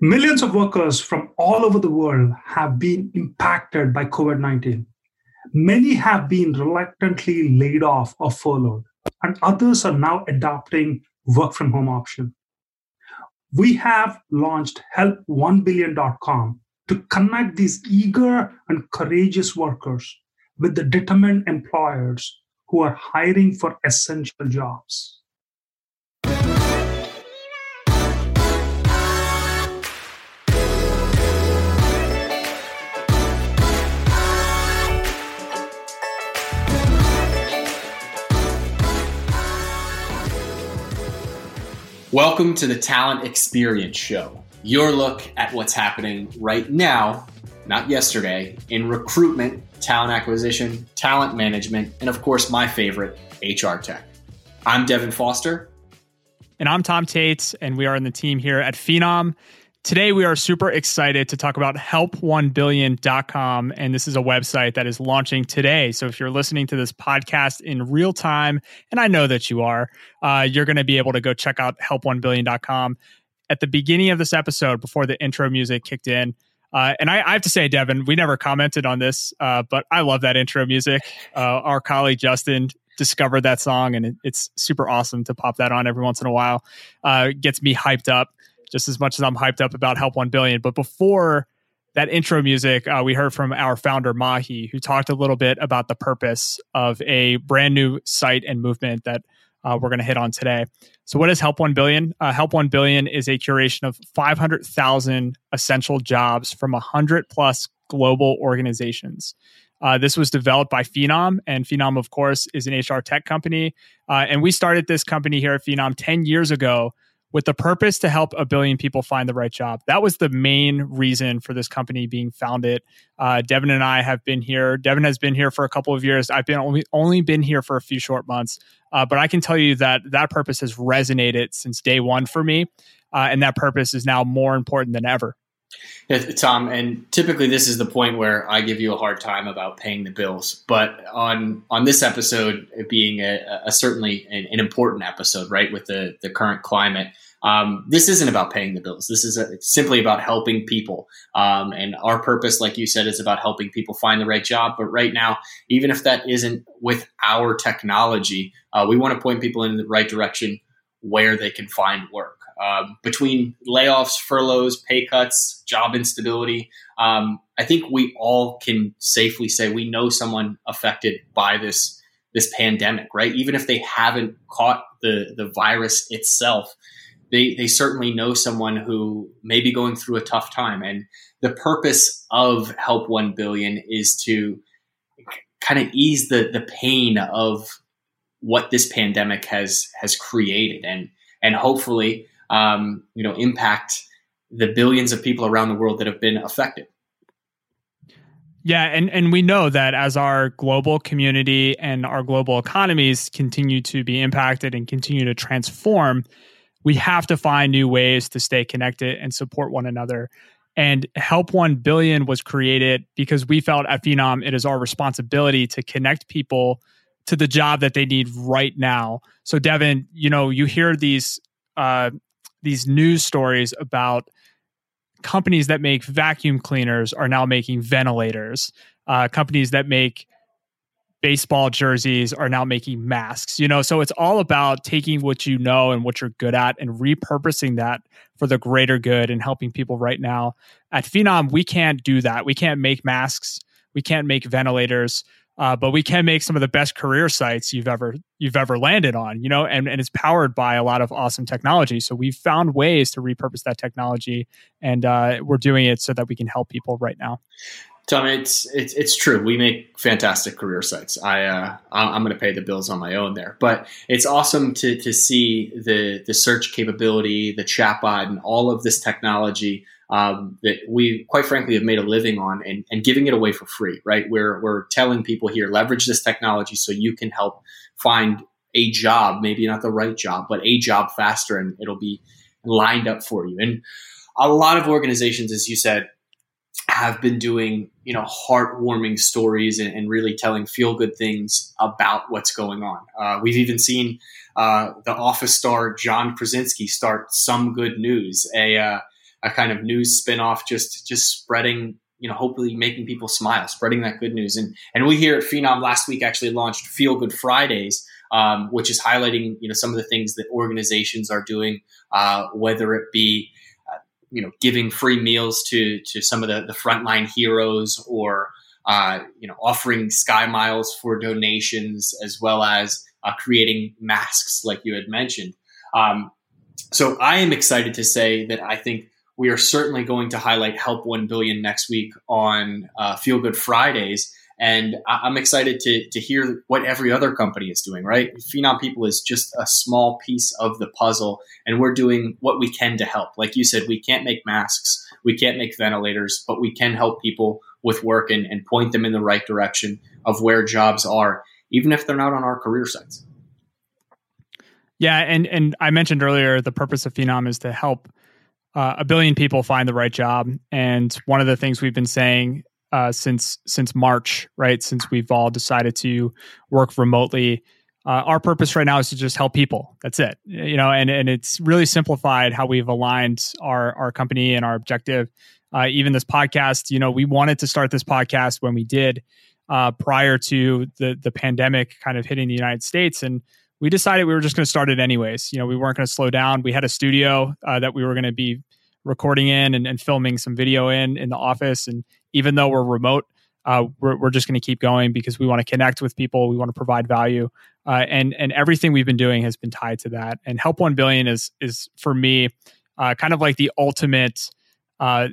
Millions of workers from all over the world have been impacted by COVID 19. Many have been reluctantly laid off or furloughed, and others are now adopting work from home option. We have launched help1billion.com to connect these eager and courageous workers with the determined employers who are hiring for essential jobs. Welcome to the Talent Experience Show, your look at what's happening right now, not yesterday, in recruitment, talent acquisition, talent management, and of course, my favorite, HR tech. I'm Devin Foster. And I'm Tom Tate, and we are in the team here at Phenom. Today, we are super excited to talk about help1billion.com. And this is a website that is launching today. So if you're listening to this podcast in real time, and I know that you are, uh, you're going to be able to go check out help1billion.com. At the beginning of this episode, before the intro music kicked in, uh, and I, I, have to say, Devin, we never commented on this, uh, but I love that intro music. Uh, our colleague Justin discovered that song, and it, it's super awesome to pop that on every once in a while. Uh, gets me hyped up just as much as I'm hyped up about Help 1 Billion. But before that intro music, uh, we heard from our founder, Mahe, who talked a little bit about the purpose of a brand new site and movement that uh, we're going to hit on today. So, what is Help 1 Billion? Uh, Help 1 Billion is a curation of 500,000 essential jobs from 100 plus global organizations. Uh, this was developed by Phenom, and Phenom, of course, is an HR tech company. Uh, and we started this company here at Phenom 10 years ago with the purpose to help a billion people find the right job. That was the main reason for this company being founded. Uh, Devin and I have been here. Devin has been here for a couple of years. I've been only only been here for a few short months, uh, but I can tell you that that purpose has resonated since day one for me, uh, and that purpose is now more important than ever. Tom, and typically this is the point where I give you a hard time about paying the bills. But on on this episode, being a, a certainly an, an, important episode, right, with the the current climate, um, this isn't about paying the bills. This is a, simply about helping people. Um, and our purpose, like you said, is about helping people find the right job. But right now, even if that isn't with our technology, uh, we want to point people in the right direction where they can find work um, between layoffs, furloughs, pay cuts, job instability. Um, I think we all can safely say we know someone affected by this this pandemic, right? Even if they haven't caught the the virus itself, they they certainly know someone who may be going through a tough time. And the purpose of Help One Billion is to kind of ease the the pain of what this pandemic has has created and and hopefully um, you know, impact the billions of people around the world that have been affected. Yeah, and and we know that as our global community and our global economies continue to be impacted and continue to transform, we have to find new ways to stay connected and support one another. And Help 1 Billion was created because we felt at Phenom it is our responsibility to connect people to the job that they need right now. So, Devin, you know, you hear these uh, these news stories about companies that make vacuum cleaners are now making ventilators. Uh, companies that make baseball jerseys are now making masks. You know, so it's all about taking what you know and what you're good at and repurposing that for the greater good and helping people right now. At Phenom, we can't do that. We can't make masks. We can't make ventilators uh, but we can make some of the best career sites you've ever you've ever landed on you know and, and it's powered by a lot of awesome technology. So we've found ways to repurpose that technology and uh, we're doing it so that we can help people right now Tom, it's it's it's true. We make fantastic career sites. I uh, I'm going to pay the bills on my own there, but it's awesome to to see the the search capability, the chatbot, and all of this technology um, that we quite frankly have made a living on and, and giving it away for free, right? We're, we're telling people here, leverage this technology so you can help find a job, maybe not the right job, but a job faster and it'll be lined up for you. And a lot of organizations, as you said, have been doing, you know, heartwarming stories and, and really telling feel good things about what's going on. Uh, we've even seen uh, the office star John Krasinski start some good news, a, uh, a kind of news spinoff, just just spreading you know, hopefully making people smile, spreading that good news. And and we here at Phenom last week actually launched Feel Good Fridays, um, which is highlighting you know some of the things that organizations are doing, uh, whether it be you know giving free meals to to some of the the frontline heroes or uh, you know offering sky miles for donations as well as uh, creating masks like you had mentioned. Um, so I am excited to say that I think we are certainly going to highlight Help 1 Billion next week on uh, Feel Good Fridays. And I- am excited to, to hear what every other company is doing, right? Phenom People is just a small piece of the puzzle, and we're doing what we can to help. Like you said, we can't make masks, we can't make ventilators, but we can help people with work and, and point them in the right direction of where jobs are, even if they're not on our career sites. Yeah, and and I mentioned earlier the purpose of Phenom is to help uh, a billion people find the right job. And one of the things we've been saying uh, since since March, right, since we've all decided to work remotely, uh, our purpose right now is to just help people. That's it, you know. And and it's really simplified how we've aligned our our company and our objective. Uh, even this podcast, you know, we wanted to start this podcast when we did uh, prior to the the pandemic kind of hitting the United States, and we decided we were just going to start it anyways. You know, we weren't going to slow down. We had a studio uh, that we were going to be recording in and, and, filming some video in in the office. And even though we're remote, uh, we're, we're just going to keep going because we want to connect with people. We want to provide value, uh, and and everything we've been doing has been tied to that. And Help One Billion is is for me uh, kind of like the ultimate. Uh,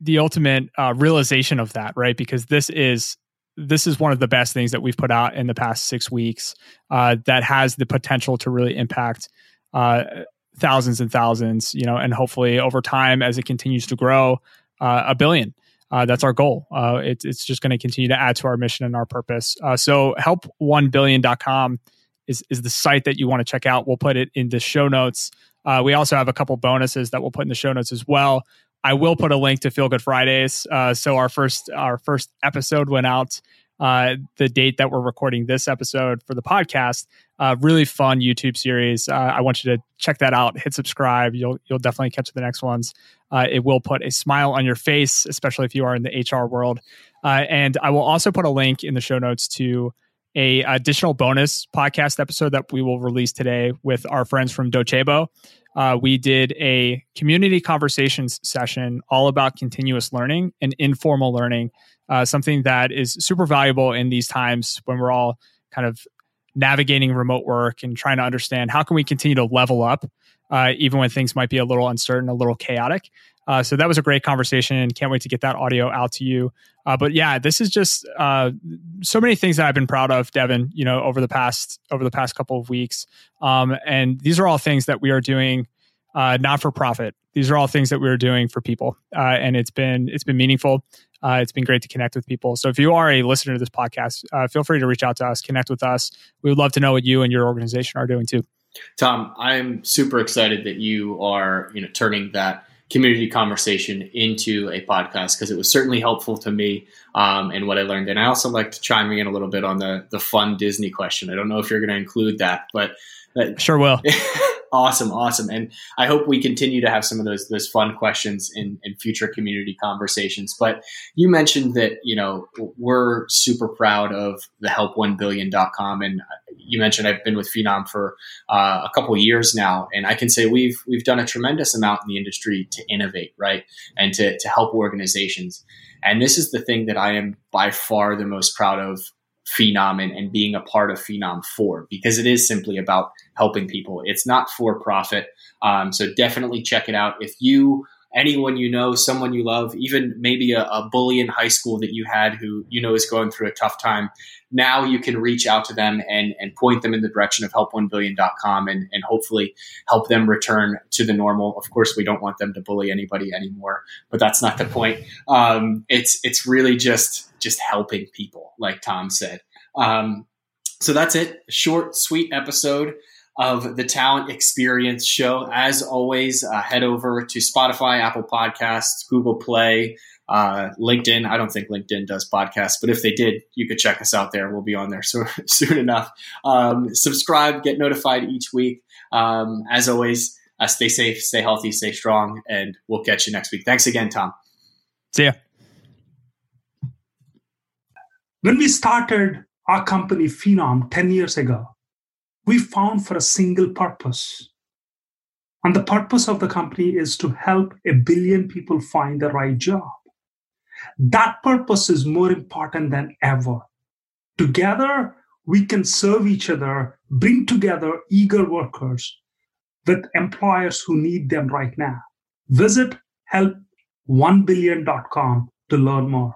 the ultimate uh, realization of that, right? Because this is this is one of the best things that we've put out in the past six weeks uh, that has the potential to really impact thousands and thousands, you know, and hopefully over time as it continues to grow, a billion. Uh, that's our goal. Uh, it, it's just going to continue to add to our mission and our purpose. Uh, so help1billion.com is, is the site that you want to check out. We'll put it in the show notes. we also have a couple bonuses that we'll put in the show notes as well. I will put a link to Feel Good Fridays. Uh, so our first our first episode went out uh, the date that we're recording this episode for the podcast. Uh, really fun YouTube series. Uh, I want you to check that out. Hit subscribe. You'll you'll definitely catch the next ones. Uh, it will put a smile on your face, especially if you are in the HR world. Uh, and I will also put a link in the show notes to a additional bonus podcast episode that we will release today with our friends from Docebo uh, we did a community conversations session all about continuous learning and informal learning, uh, something that is super valuable in these times when we're all kind of navigating remote work and trying to understand how can we continue to level up uh, even when things might be a little uncertain, a little chaotic. Uh, so that was a great conversation. Can't wait to get that audio out to you. Uh, but yeah, this is just uh, so many things that I've been proud of, Devin. You know, over the past over the past couple of weeks, um, and these are all things that we are doing uh, not for profit. These are all things that we are doing for people, uh, and it's been it's been meaningful. Uh, it's been great to connect with people. So if you are a listener to this podcast, feel free to reach out to us, connect with us. We would love to know what you and your organization are doing too. Tom, I'm super excited that you are you know turning that community conversation into a podcast because it was certainly helpful to me um, and what I learned. And I also like to chime in a little bit on the the fun Disney question. I don't know if you're going to include that, but that, sure will. awesome, awesome, and I hope we continue to have some of those those fun questions in in future community conversations. But you mentioned that you know we're super proud of the help1billion.com and you mentioned I've been with Phenom for uh, a couple years now, and I can say we've we've done a tremendous amount in the industry to innovate, right, and to to help organizations. And this is the thing that I am by far the most proud of Phenom and, and being a part of Phenom 4 because it is simply about helping people. It's not for profit. Um, so definitely check it out. If you anyone you know, someone you love, even maybe a, a, bully in high school that you had who you know is going through a tough time, now you can reach out to them and, and point them in the direction of help1billion.com and, and hopefully help them return to the normal. Of course, we don't want them to bully anybody anymore, but that's not the point. Um, it's, it's really just, just helping people, like Tom said. Um, so that's it. Short, sweet episode of the Talent Experience Show. As always, uh, head over to Spotify, Apple Podcasts, Google Play, uh, LinkedIn. I don't think LinkedIn does podcasts, but if they did, you could check us out there. We'll be on there so, soon enough. Um, subscribe, get notified each week. Um, as always, Uh, stay safe, stay healthy, stay strong, and we'll catch you next week. Thanks again, Tom. See ya. When we started our company Phenom 10 years ago, we found for a single purpose. And the purpose of the company is to help a billion people find the right job. That purpose is more important than ever. Together, we can serve each other, bring together eager workers with employers who need them right now. Visit help1billion.com to learn more.